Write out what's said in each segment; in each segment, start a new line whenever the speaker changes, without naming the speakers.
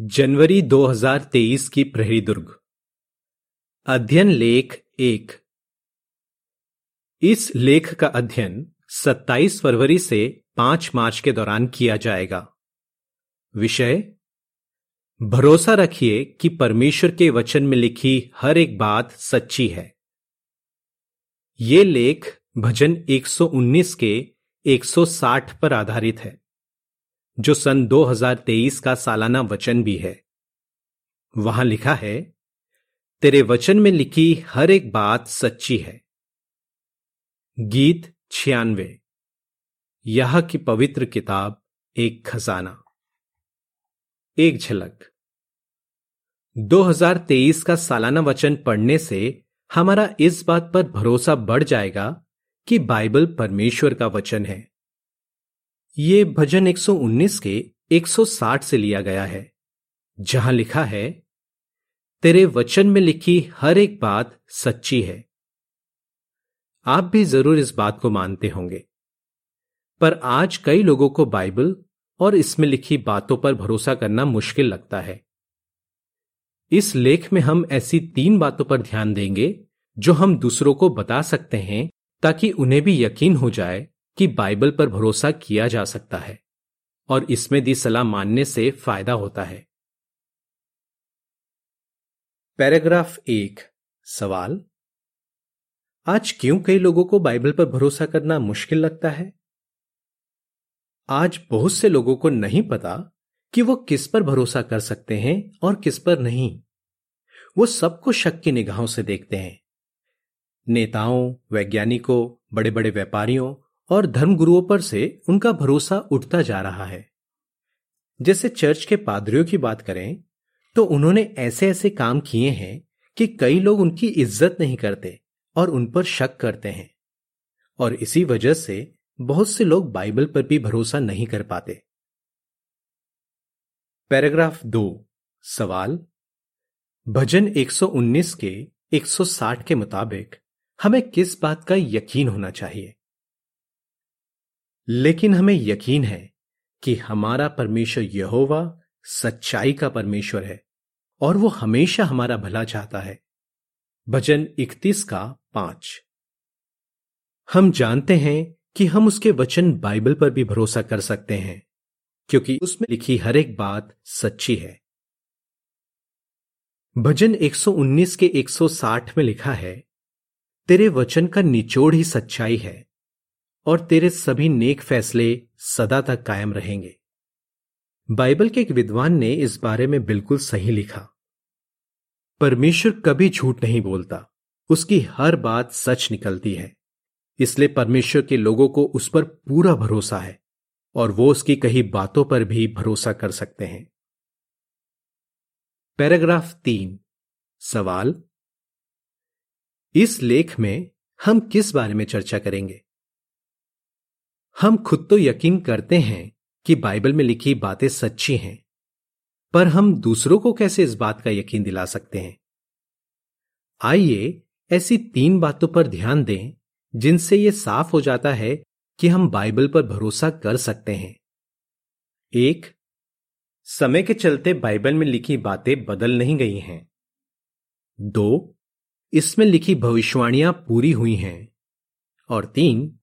जनवरी 2023 की प्रहरी दुर्ग। अध्ययन लेख एक। इस लेख का अध्ययन 27 फरवरी से 5 मार्च के दौरान किया जाएगा। विषय, भरोसा रखिए कि परमेश्वर के वचन में लिखी हर एक बात सच्ची है। ये लेख भजन 119 के 160 पर आधारित है। जो सन 2023 का सालाना वचन भी है। वहाँ लिखा है, तेरे वचन में लिखी हर एक बात सच्ची है। गीत छियानवे, यह की पवित्र किताब एक खजाना। एक झलक। 2023 का सालाना वचन पढ़ने से हमारा इस बात पर भरोसा बढ़ जाएगा कि बाइबल परमेश्वर का वचन है। ये भजन 119 के 160 से लिया गया है, जहाँ लिखा है, तेरे वचन में लिखी हर एक बात सच्ची है। आप भी ज़रूर इस बात को मानते होंगे। पर आज कई लोगों को बाइबल और इसमें लिखी बातों पर भरोसा करना मुश्किल लगता है। इस लेख में हम ऐसी तीन बातों पर ध्यान देंगे, जो हम दूसरों को बता सकते हैं, ताकि उन्हें भी यकीन हो जाए कि बाइबल पर भरोसा किया जा सकता है और इसमें दी सलाह मानने से फ़ायदा होता है। पैराग्राफ एक, सवाल। आज क्यों कई लोगों को बाइबल पर भरोसा करना मुश्किल लगता है? आज बहुत से लोगों को नहीं पता कि वो किस पर भरोसा कर सकते हैं और किस पर नहीं। वो सबको शक की निगाहों से देखते हैं। नेताओं, वैज्ञानिकों बड़े बड़े व्यापारियों और धर्मगुरुओं पर से उनका भरोसा उठता जा रहा है। जैसे चर्च के पादरियों की बात करें तो उन्होंने ऐसे ऐसे काम किए हैं कि कई लोग उनकी इज़्ज़त नहीं करते और उन पर शक करते हैं। और इसी वजह से बहुत से लोग बाइबल पर भी भरोसा नहीं कर पाते। पैराग्राफ दो, सवाल। भजन 119 के 160 के मुताबिक हमें किस बात का यकीन होना चाहिए? लेकिन हमें यकीन है कि हमारा परमेश्वर यहोवा सच्चाई का परमेश्वर है और वो हमेशा हमारा भला चाहता है। भजन इकतीस का पाँच। हम जानते हैं कि हम उसके वचन बाइबल पर भी भरोसा कर सकते हैं, क्योंकि उसमें लिखी हर एक बात सच्ची है। भजन 119 के 160 में लिखा है, तेरे वचन का निचोड़ ही सच्चाई है। और तेरे सभी नेक फैसले सदा तक कायम रहेंगे। बाइबल के एक विद्वान ने इस बारे में बिल्कुल सही लिखा। परमेश्वर कभी झूठ नहीं बोलता। उसकी हर बात सच निकलती है। इसलिए परमेश्वर के लोगों को उस पर पूरा भरोसा है और वो उसकी कही बातों पर भी भरोसा कर सकते हैं। पैराग्राफ तीन। सवाल? इस लेख में हम किस बारे में चर्चा करेंगे? हम खुद तो यकीन करते हैं कि बाइबल में लिखी बातें सच्ची हैं, पर हम दूसरों को कैसे इस बात का यकीन दिला सकते हैं? आइए ऐसी तीन बातों पर ध्यान दें, जिनसे यह साफ़ हो जाता है कि हम बाइबल पर भरोसा कर सकते हैं। एक, समय के चलते बाइबल में लिखी बातें बदल नहीं गई हैं। दो, इसमें लिखी भविष्यवाणियाँ पूरी हुई हैं। और तीन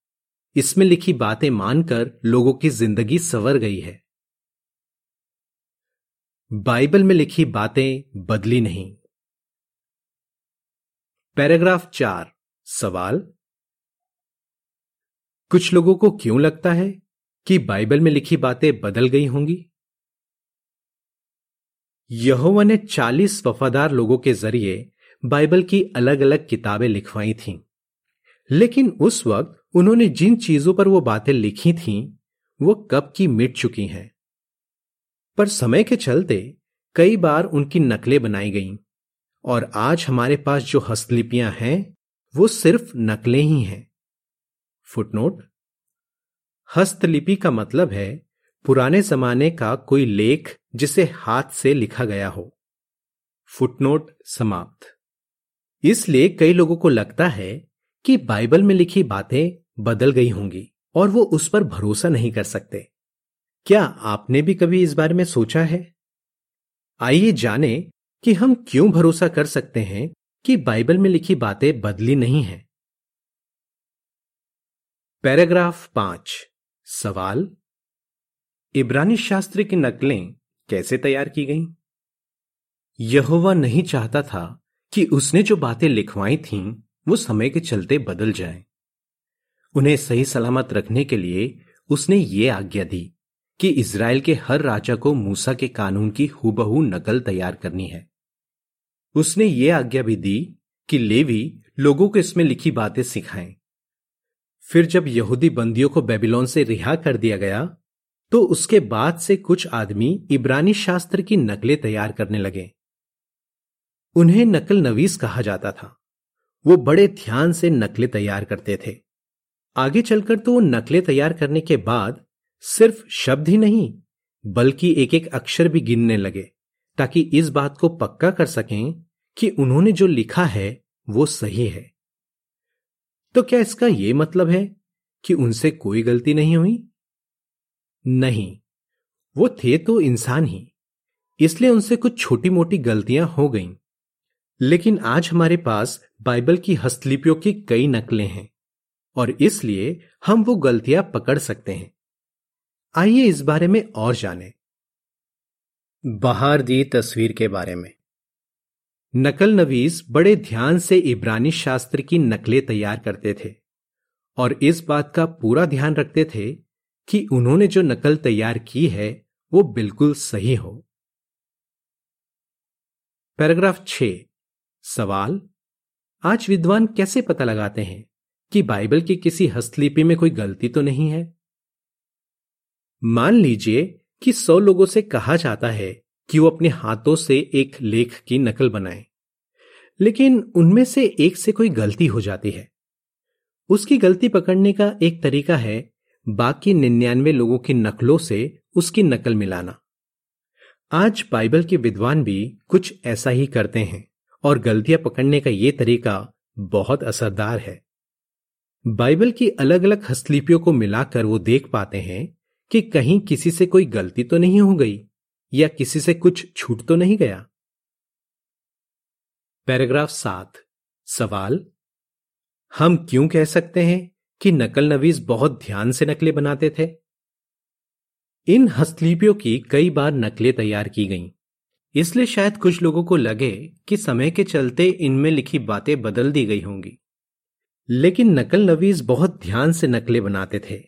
इसमें लिखी बातें मानकर लोगों की ज़िंदगी सवर गई है। बाइबल में लिखी बातें बदली नहीं। पैराग्राफ चार, सवाल? कुछ लोगों को क्यों लगता है कि बाइबल में लिखी बातें बदल गई होंगी? यहोवा ने चालीस वफादार लोगों के ज़रिए बाइबल की अलग अलग किताबें लिखवाई थीं। लेकिन उस वक्त उन्होंने जिन चीज़ों पर वो बातें लिखी थीं, वो कब की मिट चुकी हैं। पर समय के चलते कई बार उनकी नकलें बनाई गईं, और आज हमारे पास जो हस्तलिपियाँ हैं, वो सिर्फ़ नकलें ही हैं। फुटनोट, हस्तलिपि का मतलब है पुराने जमाने का कोई लेख जिसे हाथ से लिखा गया हो। फुटनोट समाप्त। इसलिए कई लोगों को लगता है कि बाइबल में लिखी बातें बदल गई होंगी और वो उस पर भरोसा नहीं कर सकते। क्या आपने भी कभी इस बारे में सोचा है? आइए जाने कि हम क्यों भरोसा कर सकते हैं कि बाइबल में लिखी बातें बदली नहीं हैं। पैराग्राफ पाँच। सवाल। इब्रानी शास्त्र की नकलें कैसे तैयार की गईं? यहोवा नहीं चाहता था कि उसने जो बातें लिखवाई थीं, वो समय के चलते बदल जाएँ। उन्हें सही सलामत रखने के लिए उसने ये आज्ञा दी कि इसराइल के हर राजा को मूसा के कानून की हुबहू नकल तैयार करनी है। उसने ये आज्ञा भी दी कि लेवी लोगों को इसमें लिखी बातें सिखाएँ। फिर जब यहूदी बंदियों को बेबीलोन से रिहा कर दिया गया तो उसके बाद से कुछ आदमी इब्रानी शास्त्र की नकलें तैयार करने लगे। उन्हें नकल नवीस कहा जाता था। वो बड़े ध्यान से नकलें तैयार करते थे। आगे चलकर तो वो नकलें तैयार करने के बाद सिर्फ़ शब्द ही नहीं, बल्कि एक एक अक्षर भी गिनने लगे, ताकि इस बात को पक्का कर सकें कि उन्होंने जो लिखा है, वो सही है। तो क्या इसका यह मतलब है कि उनसे कोई गलती नहीं हुई? नहीं, वो थे तो इंसान ही, इसलिए उनसे कुछ छोटी मोटी गलतियाँ हो गईं। लेकिन आज हमारे पास बाइबल की हस्तलिपियों की कई नकलें हैं। और इसलिए हम वो गलतियाँ पकड़ सकते हैं। आइए इस बारे में और जानें। बाहर दी तस्वीर के बारे में। नकल नवीस बड़े ध्यान से इब्रानी शास्त्र की नकलें तैयार करते थे और इस बात का पूरा ध्यान रखते थे कि उन्होंने जो नकल तैयार की है, वो बिल्कुल सही हो। पैराग्राफ छ। सवाल, आज विद्वान कैसे पता लगाते हैं? कि बाइबल की किसी हस्तलिपि में कोई गलती तो नहीं है? मान लीजिए कि सौ लोगों से कहा जाता है कि वो अपने हाथों से एक लेख की नकल बनाए, लेकिन उनमें से एक से कोई गलती हो जाती है। उसकी गलती पकड़ने का एक तरीका है बाकी निन्यानवे लोगों की नकलों से उसकी नकल मिलाना। आज बाइबल के विद्वान भी कुछ ऐसा ही करते हैं और गलतियाँ पकड़ने का यह तरीका बहुत असरदार है। बाइबल की अलग अलग हस्तलिपियों को मिलाकर वो देख पाते हैं कि कहीं किसी से कोई गलती तो नहीं हो गई, या किसी से कुछ छूट तो नहीं गया। पैराग्राफ सात, सवाल, हम क्यों कह सकते हैं कि नकल नवीस बहुत ध्यान से नकलें बनाते थे? इन हस्तलिपियों की कई बार नकलें तैयार की गईं, इसलिए शायद कुछ लोगों को लगे कि समय के चलते इनमें लिखी बातें बदल दी गई होंगी। लेकिन नकल नवीज बहुत ध्यान से नकलें बनाते थे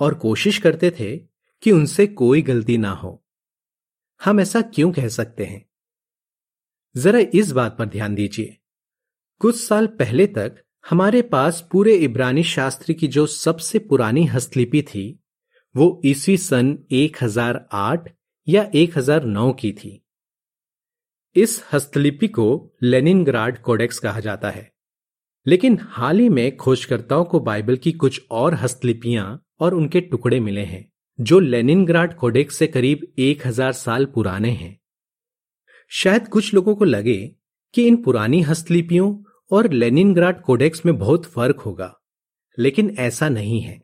और कोशिश करते थे कि उनसे कोई गलती ना हो। हम ऐसा क्यों कह सकते हैं? जरा इस बात पर ध्यान दीजिए। कुछ साल पहले तक हमारे पास पूरे इब्रानी शास्त्र की जो सबसे पुरानी हस्तलिपि थी, वो ईस्वी सन 1008 या 1009 की थी। इस हस्तलिपि को लेनिनग्राड कोडेक्स कहा जाता है। लेकिन हाल ही में खोजकर्ताओं को बाइबल की कुछ और हस्तलिपियाँ और उनके टुकड़े मिले हैं, जो लेनिनग्राड कोडेक्स से करीब एक हज़ार साल पुराने हैं। शायद कुछ लोगों को लगे कि इन पुरानी हस्तलिपियों और लेनिनग्राड कोडेक्स में बहुत फ़र्क होगा, लेकिन ऐसा नहीं है।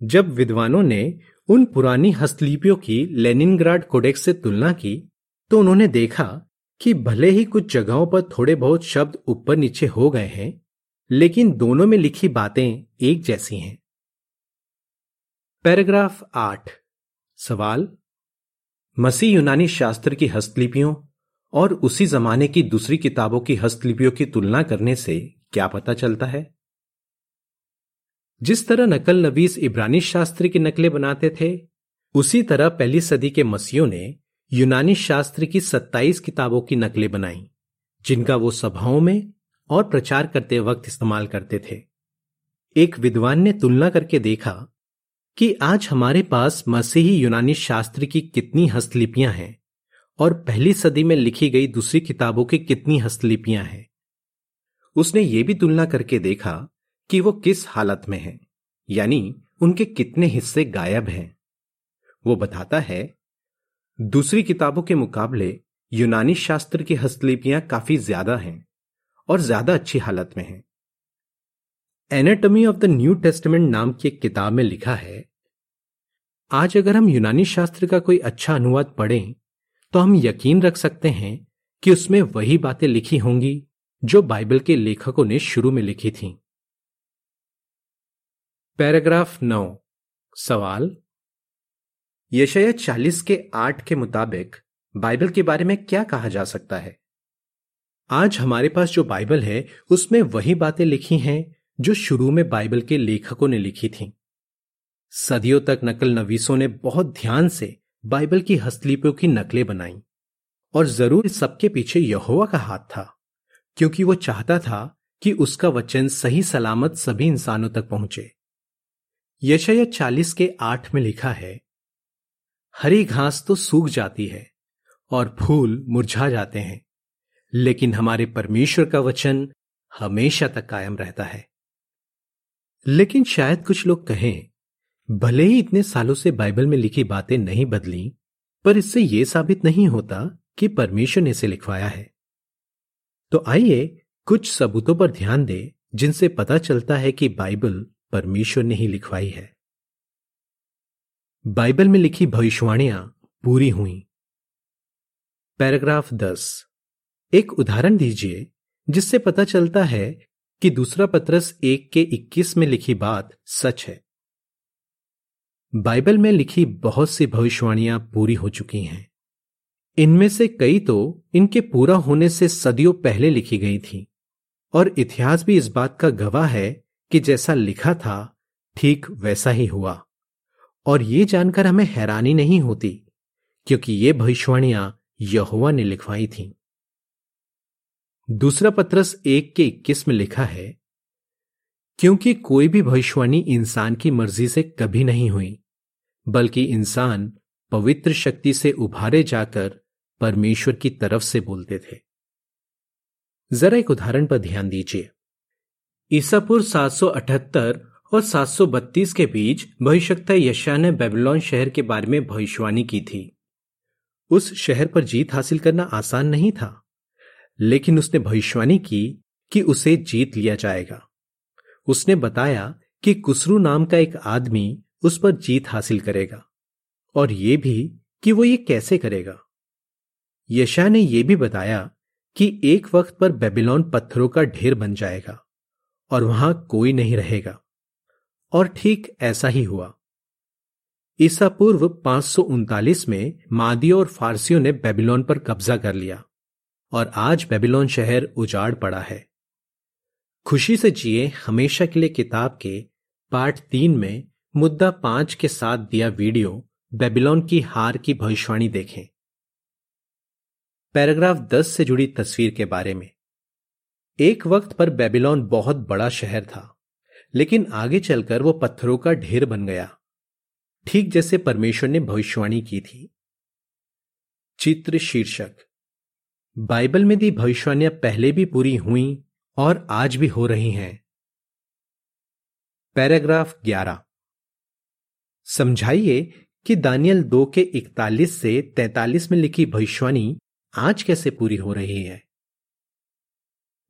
जब विद्वानों ने उन पुरानी हस्तलिपियों की लेनिनग्राड कोडेक्स से तुलना की तो उन्होंने देखा कि भले ही कुछ जगहों पर थोड़े बहुत शब्द ऊपर नीचे हो गए हैं, लेकिन दोनों में लिखी बातें एक जैसी हैं। पैराग्राफ आठ। सवाल। मसीह यूनानी शास्त्र की हस्तलिपियों और उसी जमाने की दूसरी किताबों की हस्तलिपियों की तुलना करने से क्या पता चलता है? जिस तरह नकल नवीस इब्रानी शास्त्र की नकलें बनाते थे, उसी तरह पहली सदी के मसीहों ने यूनानी शास्त्र की 27 किताबों की नकलें बनाई, जिनका वो सभाओं में और प्रचार करते वक्त इस्तेमाल करते थे। एक विद्वान ने तुलना करके देखा कि आज हमारे पास मसीही यूनानी शास्त्र की कितनी हस्तलिपियाँ हैं और पहली सदी में लिखी गई दूसरी किताबों की कितनी हस्तलिपियाँ हैं। उसने ये भी तुलना करके देखा कि वो किस हालत में हैं, यानी उनके कितने हिस्से गायब हैं। वो बताता है दूसरी किताबों के मुकाबले यूनानी शास्त्र की हस्तलिपियाँ काफ़ी ज़्यादा हैं और ज़्यादा अच्छी हालत में हैं anatomy of the new testament नाम की एक किताब में लिखा है, आज अगर हम यूनानी शास्त्र का कोई अच्छा अनुवाद पढ़ें तो हम यकीन रख सकते हैं कि उसमें वही बातें लिखी होंगी जो बाइबल के लेखकों ने शुरू में लिखी थीं। पैराग्राफ नौ, सवाल यशया चालीस के आठ के मुताबिक बाइबल के बारे में क्या कहा जा सकता है आज हमारे पास जो बाइबल है, उसमें वही बातें लिखी हैं जो शुरू में बाइबल के लेखकों ने लिखी थीं। सदियों तक नकल नवीसों ने बहुत ध्यान से बाइबल की हस्तलिपियों की नकलें बनाई, और ज़रूर सबके पीछे यहोवा का हाथ था, क्योंकि वो चाहता था कि उसका वचन सही सलामत सभी इंसानों तक पहुँचे यशया चालीस के आठ में लिखा है हरी घास तो सूख जाती है और फूल मुरझा जाते हैं। लेकिन हमारे परमेश्वर का वचन हमेशा तक कायम रहता है। लेकिन शायद कुछ लोग कहें, भले ही इतने सालों से बाइबल में लिखी बातें नहीं बदली, पर इससे यह साबित नहीं होता कि परमेश्वर ने इसे लिखवाया है। तो आइए कुछ सबूतों पर ध्यान दें जिनसे पता चलता है कि बाइबल परमेश्वर ने ही लिखवाई है। बाइबल में लिखी भविष्यवाणियाँ पूरी हुई। पैराग्राफ दस। एक उदाहरण दीजिए, जिससे पता चलता है कि दूसरा पत्रस एक के इक्कीस में लिखी बात सच है। बाइबल में लिखी बहुत सी भविष्यवाणियाँ पूरी हो चुकी हैं। इनमें से कई तो इनके पूरा होने से सदियों पहले लिखी गई थी, और इतिहास भी इस बात का गवाह है कि जैसा लिखा था, ठीक वैसा ही हुआ। और ये जानकर हमें हैरानी नहीं होती, क्योंकि ये भविष्यवाणियाँ यहुआ ने लिखवाई थीं। दूसरा पत्रस एक के इक्कीस में लिखा है, क्योंकि कोई भी भविष्यवाणी इंसान की मर्ज़ी से कभी नहीं हुई, बल्कि इंसान पवित्र शक्ति से उभारे जाकर परमेश्वर की तरफ़ से बोलते थे जरा एक उदाहरण पर ध्यान दीजिए ईसापुर 778 और 732 के बीच भविष्यता यशा ने बेबीलोन शहर के बारे में भविष्यवाणी की थी। उस शहर पर जीत हासिल करना आसान नहीं था, लेकिन उसने भविष्यवाणी की कि उसे जीत लिया जाएगा। उसने बताया कि कुसरू नाम का एक आदमी उस पर जीत हासिल करेगा, और यह भी कि वो ये कैसे करेगा। यशा ने यह भी बताया कि एक वक्त पर बेबीलोन पत्थरों का ढेर बन जाएगा, और वहाँ कोई नहीं रहेगा। और ठीक ऐसा ही हुआ। ईसा पूर्व पाँच में मादियों और फारसियों ने बेबीलोन पर कब्जा कर लिया और आज बेबीलोन शहर उजाड़ पड़ा है। खुशी से जिए हमेशा के लिए किताब के पार्ट तीन में मुद्दा पाँच के साथ दिया वीडियो बेबीलोन की हार की भविष्यवाणी देखें। पैराग्राफ दस से जुड़ी तस्वीर के बारे में। एक वक्त पर बेबीलोन बहुत बड़ा शहर था। लेकिन आगे चलकर वो पत्थरों का ढेर बन गया। ठीक जैसे परमेश्वर ने भविष्यवाणी की थी। चित्र शीर्षक। बाइबल में दी भविष्यवाणियाँ पहले भी पूरी हुई और आज भी हो रही हैं। पैराग्राफ 11 समझाइए कि दानियल दो के इकतालीस से तैतालीस में लिखी भविष्यवाणी आज कैसे पूरी हो रही है।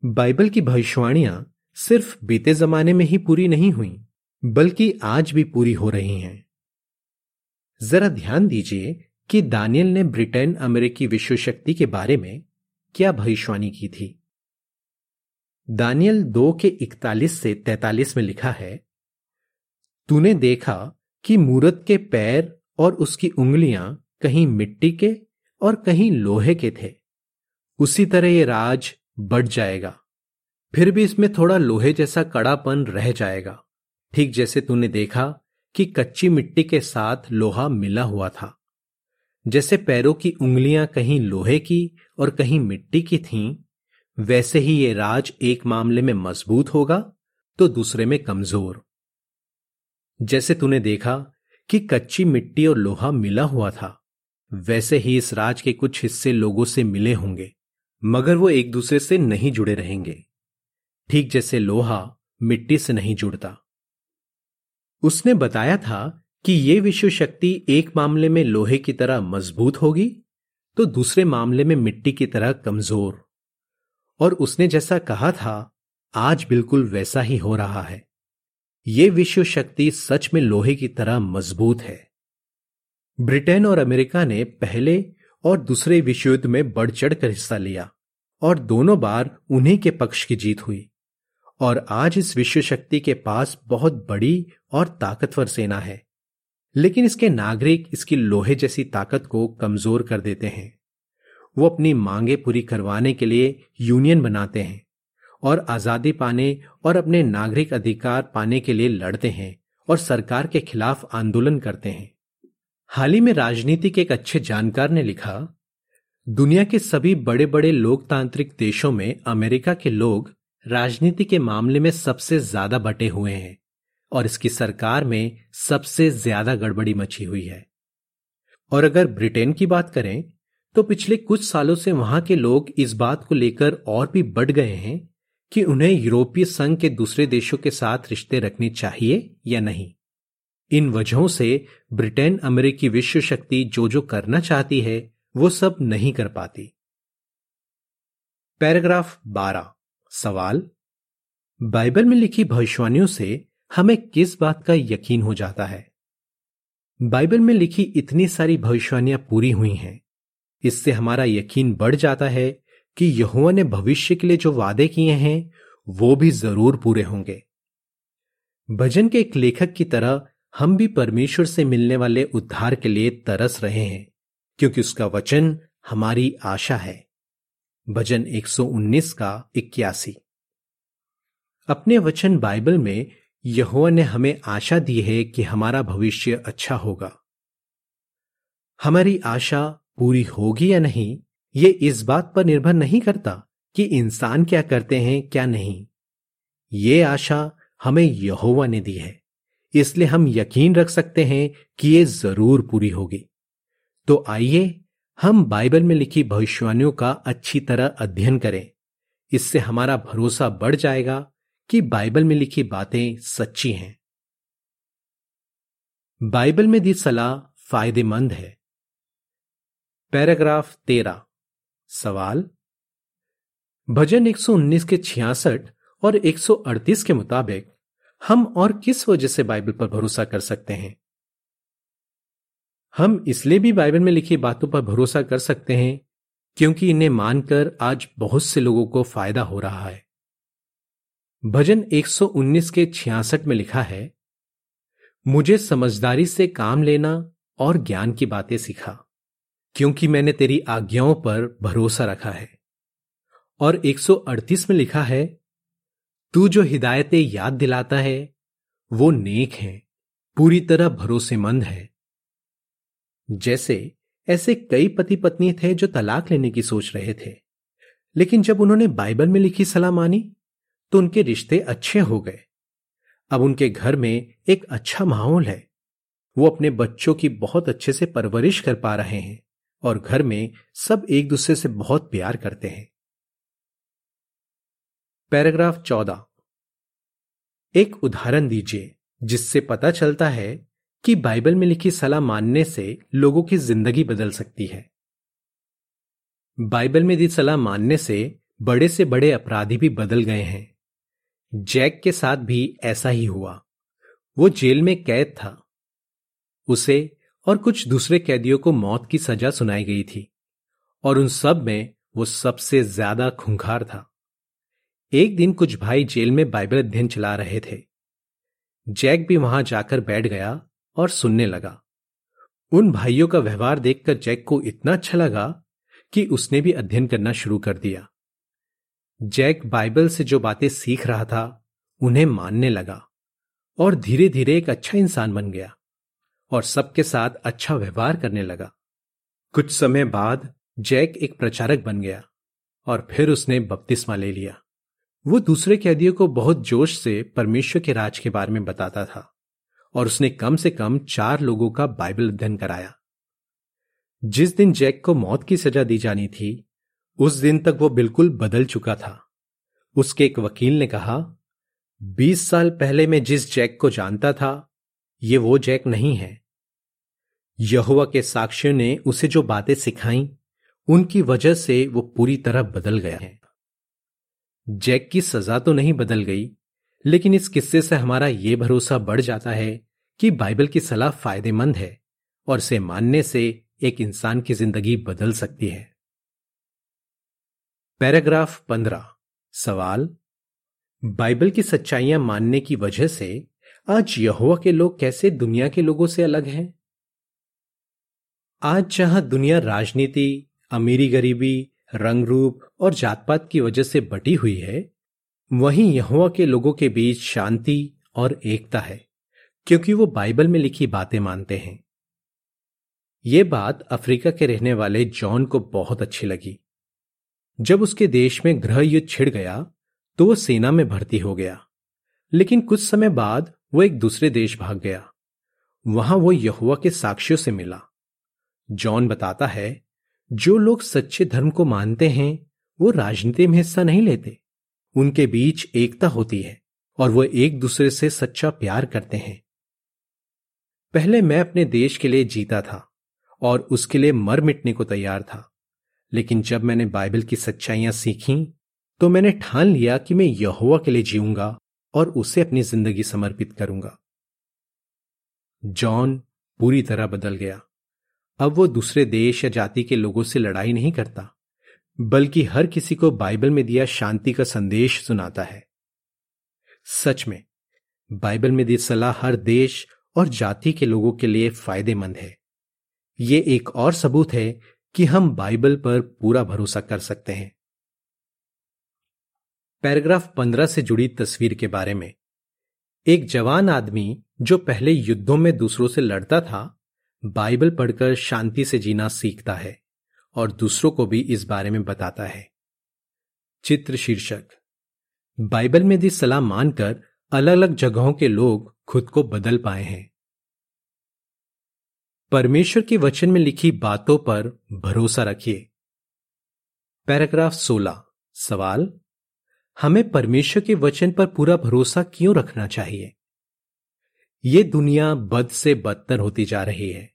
बाइबल की भविष्यवाणियाँ सिर्फ़ बीते जमाने में ही पूरी नहीं हुई, बल्कि आज भी पूरी हो रही हैं। जरा ध्यान दीजिए कि दानियल ने ब्रिटेन अमेरिकी विश्व शक्ति के बारे में क्या भविष्यवाणी की थी। दानियल दो के इकतालीस से तैतालीस में लिखा है, तूने देखा कि मूरत के पैर और उसकी उंगलियाँ कहीं मिट्टी के और कहीं लोहे के थे, उसी तरह ये राज बढ़ जाएगा। फिर भी इसमें थोड़ा लोहे जैसा कड़ापन रह जाएगा। ठीक जैसे तूने देखा कि कच्ची मिट्टी के साथ लोहा मिला हुआ था। जैसे पैरों की उंगलियाँ कहीं लोहे की और कहीं मिट्टी की थीं, वैसे ही ये राज एक मामले में मज़बूत होगा तो दूसरे में कमज़ोर। जैसे तूने देखा कि कच्ची मिट्टी और लोहा मिला हुआ था वैसे ही इस राज के कुछ हिस्से लोगों से मिले होंगे मगर वो एक दूसरे से नहीं जुड़े रहेंगे। ठीक जैसे लोहा मिट्टी से नहीं जुड़ता। उसने बताया था कि ये विश्व शक्ति एक मामले में लोहे की तरह मज़बूत होगी तो दूसरे मामले में मिट्टी की तरह कमज़ोर। और उसने जैसा कहा था, आज बिल्कुल वैसा ही हो रहा है। ये विश्व शक्ति सच में लोहे की तरह मज़बूत है। ब्रिटेन और अमेरिका ने पहले और दूसरे विश्व युद्ध में बढ़ चढ़कर हिस्सा लिया, और दोनों बार उन्हीं के पक्ष की जीत हुई। और आज इस विश्व शक्ति के पास बहुत बड़ी और ताकतवर सेना है। लेकिन इसके नागरिक इसकी लोहे जैसी ताकत को कमज़ोर कर देते हैं। वो अपनी मांगे पूरी करवाने के लिए यूनियन बनाते हैं और आज़ादी पाने और अपने नागरिक अधिकार पाने के लिए लड़ते हैं और सरकार के खिलाफ आंदोलन करते हैं। हाल ही में राजनीति के एक अच्छे जानकार ने लिखा, दुनिया के सभी बड़े बड़े लोकतांत्रिक देशों में अमेरिका के लोग राजनीति के मामले में सबसे ज़्यादा बटे हुए हैं और इसकी सरकार में सबसे ज़्यादा गड़बड़ी मची हुई है। और अगर ब्रिटेन की बात करें तो पिछले कुछ सालों से वहाँ के लोग इस बात को लेकर और भी बढ़ गए हैं कि उन्हें यूरोपीय संघ के दूसरे देशों के साथ रिश्ते रखने चाहिए या नहीं। इन वजहों से ब्रिटेन अमेरिकी विश्व शक्ति जो जो करना चाहती है, वो सब नहीं कर पाती। पैराग्राफ 12 सवाल, बाइबल में लिखी भविष्यवाणियों से हमें किस बात का यकीन हो जाता है? बाइबल में लिखी इतनी सारी भविष्यवाणियाँ पूरी हुई हैं, इससे हमारा यकीन बढ़ जाता है कि यहुआ ने भविष्य के लिए जो वादे किए हैं, वो भी ज़रूर पूरे होंगे। भजन के एक लेखक की तरह हम भी परमेश्वर से मिलने वाले उद्धार के लिए तरस रहे हैं, क्योंकि उसका वचन हमारी आशा है। भजन 119 का इक्यासी। अपने वचन बाइबल में यहोवा ने हमें आशा दी है कि हमारा भविष्य अच्छा होगा। हमारी आशा पूरी होगी या नहीं, ये इस बात पर निर्भर नहीं करता कि इंसान क्या करते हैं, क्या नहीं। ये आशा हमें यहोवा ने दी है, इसलिए हम यकीन रख सकते हैं कि ये ज़रूर पूरी होगी। तो आइए हम बाइबल में लिखी भविष्यवाणियों का अच्छी तरह अध्ययन करें। इससे हमारा भरोसा बढ़ जाएगा कि बाइबल में लिखी बातें सच्ची हैं। बाइबल में दी सलाह फ़ायदेमंद है। पैराग्राफ तेरह। सवाल? भजन 119 के छियासठ और 138 के मुताबिक हम और किस वजह से बाइबल पर भरोसा कर सकते हैं? हम इसलिए भी बाइबल में लिखी बातों पर भरोसा कर सकते हैं, क्योंकि इन्हें मानकर आज बहुत से लोगों को फ़ायदा हो रहा है। भजन 119 के छियासठ में लिखा है, मुझे समझदारी से काम लेना और ज्ञान की बातें सिखा, क्योंकि मैंने तेरी आज्ञाओं पर भरोसा रखा है। और 138 में लिखा है, तू जो हिदायतें याद दिलाता है, वो नेक है, पूरी तरह भरोसेमंद है। जैसे ऐसे कई पति पत्नी थे जो तलाक लेने की सोच रहे थे। लेकिन जब उन्होंने बाइबल में लिखी सलाह मानी तो उनके रिश्ते अच्छे हो गए। अब उनके घर में एक अच्छा माहौल है। वो अपने बच्चों की बहुत अच्छे से परवरिश कर पा रहे हैं और घर में सब एक दूसरे से बहुत प्यार करते हैं। पैराग्राफ चौदह। एक उदाहरण दीजिए, जिससे पता चलता है कि बाइबल में लिखी सलाह मानने से लोगों की ज़िंदगी बदल सकती है। बाइबल में दी सलाह मानने से बड़े से बड़े अपराधी भी बदल गए हैं। जैक के साथ भी ऐसा ही हुआ। वो जेल में कैद था। उसे और कुछ दूसरे कैदियों को मौत की सजा सुनाई गई थी और उन सब में वो सबसे ज़्यादा खुंखार था। एक दिन कुछ भाई जेल में बाइबल अध्ययन चला रहे थे। जैक भी वहाँ जाकर बैठ गया और सुनने लगा। उन भाइयों का व्यवहार देखकर जैक को इतना अच्छा लगा कि उसने भी अध्ययन करना शुरू कर दिया। जैक बाइबल से जो बातें सीख रहा था, उन्हें मानने लगा और धीरे धीरे एक अच्छा इंसान बन गया और सबके साथ अच्छा व्यवहार करने लगा। कुछ समय बाद जैक एक प्रचारक बन गया और फिर उसने बपतिस्मा ले लिया। वो दूसरे कैदियों को बहुत जोश से परमेश्वर के राज के बारे में बताता था। और उसने कम से कम चार लोगों का बाइबल अध्ययन कराया। जिस दिन जैक को मौत की सजा दी जानी थी, उस दिन तक वो बिल्कुल बदल चुका था। उसके एक वकील ने कहा, बीस साल पहले मैं जिस जैक को जानता था, ये वो जैक नहीं है। यहुआ के साक्ष्यों ने उसे जो बातें सिखाई, उनकी वजह से वो पूरी तरह बदल गया है। जैक की सजा तो नहीं बदल गई, लेकिन इस किस्से से हमारा यह भरोसा बढ़ जाता है कि बाइबल की सलाह फ़ायदेमंद है और इसे मानने से एक इंसान की ज़िंदगी बदल सकती है। पैराग्राफ पंद्रह। सवाल। बाइबल की सच्चाइयाँ मानने की वजह से आज यहुआ के लोग कैसे दुनिया के लोगों से अलग हैं? आज जहाँ दुनिया राजनीति, अमीरी गरीबी रंग रूप और जातपात की वजह से बटी हुई है, वहीं यहुआ के लोगों के बीच शांति और एकता है। क्योंकि वो बाइबल में लिखी बातें मानते हैं। ये बात अफ्रीका के रहने वाले जॉन को बहुत अच्छी लगी। जब उसके देश में गृह युद्ध छिड़ गया तो वो सेना में भर्ती हो गया। लेकिन कुछ समय बाद वो एक दूसरे देश भाग गया। वहाँ वो यहुआ के साक्षियों से मिला। जॉन बताता है, जो लोग सच्चे धर्म को मानते हैं, वो राजनीति में हिस्सा नहीं लेते। उनके बीच एकता होती है और वो एक दूसरे से सच्चा प्यार करते हैं। पहले मैं अपने देश के लिए जीता था और उसके लिए मर मिटने को तैयार था। लेकिन जब मैंने बाइबल की सच्चाइयाँ सीखी तो मैंने ठान लिया कि मैं यहुआ के लिए जीऊँगा और उसे अपनी ज़िंदगी समर्पित करूँगा। जॉन पूरी तरह बदल गया। अब वो दूसरे देश या जाति के लोगों से लड़ाई नहीं करता, बल्कि हर किसी को बाइबल में दिया शांति का संदेश सुनाता है। सच में, बाइबल में दी सलाह हर देश और जाति के लोगों के लिए फ़ायदेमंद है। ये एक और सबूत है कि हम बाइबल पर पूरा भरोसा कर सकते हैं। पैराग्राफ पंद्रह से जुड़ी तस्वीर के बारे में। एक जवान आदमी जो पहले युद्धों में दूसरों से लड़ता था, बाइबल पढ़कर शांति से जीना सीखता है और दूसरों को भी इस बारे में बताता है। चित्र शीर्षक। बाइबल में दी सलाह मानकर अलग अलग जगहों के लोग खुद को बदल पाए हैं। परमेश्वर के वचन में लिखी बातों पर भरोसा रखिए। पैराग्राफ 16 सवाल, हमें परमेश्वर के वचन पर पूरा भरोसा क्यों रखना चाहिए? ये दुनिया बद से बदतर होती जा रही है,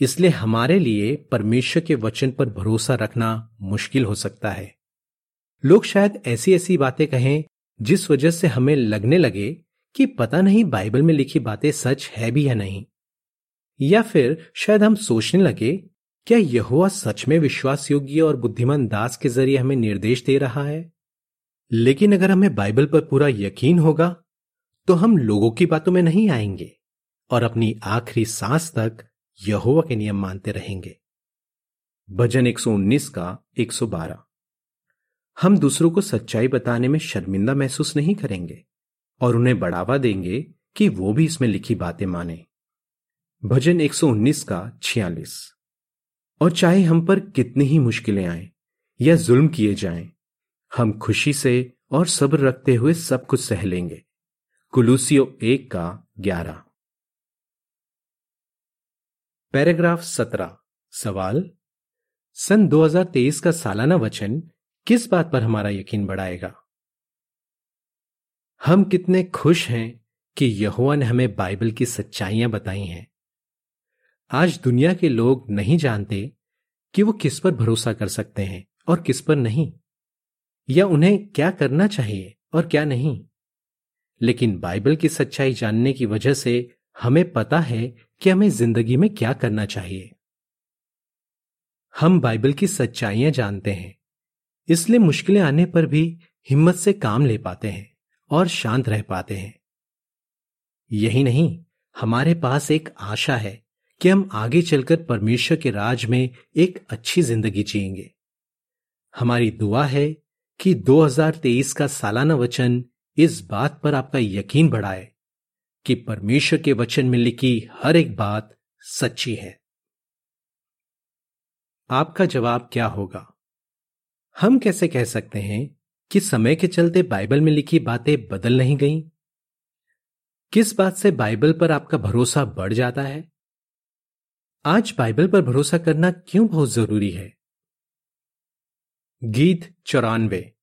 इसलिए हमारे लिए परमेश्वर के वचन पर भरोसा रखना मुश्किल हो सकता है। लोग शायद ऐसी ऐसी बातें कहें जिस वजह से हमें लगने लगे कि पता नहीं बाइबल में लिखी बातें सच है भी या नहीं। या फिर शायद हम सोचने लगे, क्या यहुआ सच में विश्वास योग्य और बुद्धिमान दास के ज़रिए हमें निर्देश दे रहा है? लेकिन अगर हमें बाइबल पर पूरा यकीन होगा तो हम लोगों की बातों में नहीं आएँगे और अपनी आखिरी सांस तक यहोवा के नियम मानते रहेंगे। भजन 119 का 112 हम दूसरों को सच्चाई बताने में शर्मिंदा महसूस नहीं करेंगे और उन्हें बढ़ावा देंगे कि वो भी इसमें लिखी बातें माने। भजन 119 का 46 और चाहे हम पर कितनी ही मुश्किलें आए या जुल्म किए जाएँ, हम खुशी से और सब्र रखते हुए सब कुछ सह लेंगे। कुलूसियो एक का ग्यारह। पैराग्राफ सत्रह। सवाल? सन 2023 का सालाना वचन किस बात पर हमारा यकीन बढ़ाएगा? हम कितने खुश हैं कि यहुआ ने हमें बाइबल की सच्चाइयाँ बताई हैं। आज दुनिया के लोग नहीं जानते कि वो किस पर भरोसा कर सकते हैं और किस पर नहीं, या उन्हें क्या करना चाहिए और क्या नहीं। लेकिन बाइबल की सच्चाई जानने की वजह से हमें पता है कि हमें ज़िंदगी में क्या करना चाहिए। हम बाइबल की सच्चाइयाँ जानते हैं। इसलिए मुश्किलें आने पर भी हिम्मत से काम ले पाते हैं और शांत रह पाते हैं। यही नहीं, हमारे पास एक आशा है कि हम आगे चलकर परमेश्वर के राज में एक अच्छी ज़िंदगी जिएँगे। हमारी दुआ है कि 2023 का सालाना वचन इस बात पर आपका यकीन बढ़ाए कि परमेश्वर के वचन में लिखी हर एक बात सच्ची है। आपका जवाब क्या होगा? हम कैसे कह सकते हैं कि समय के चलते बाइबल में लिखी बातें बदल नहीं गईं? किस बात से बाइबल पर आपका भरोसा बढ़ जाता है? आज बाइबल पर भरोसा करना क्यों बहुत ज़रूरी है? गीत चौरानवे।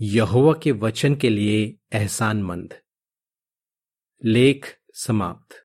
यहोवा के वचन के लिए एहसानमंद लेख समाप्त।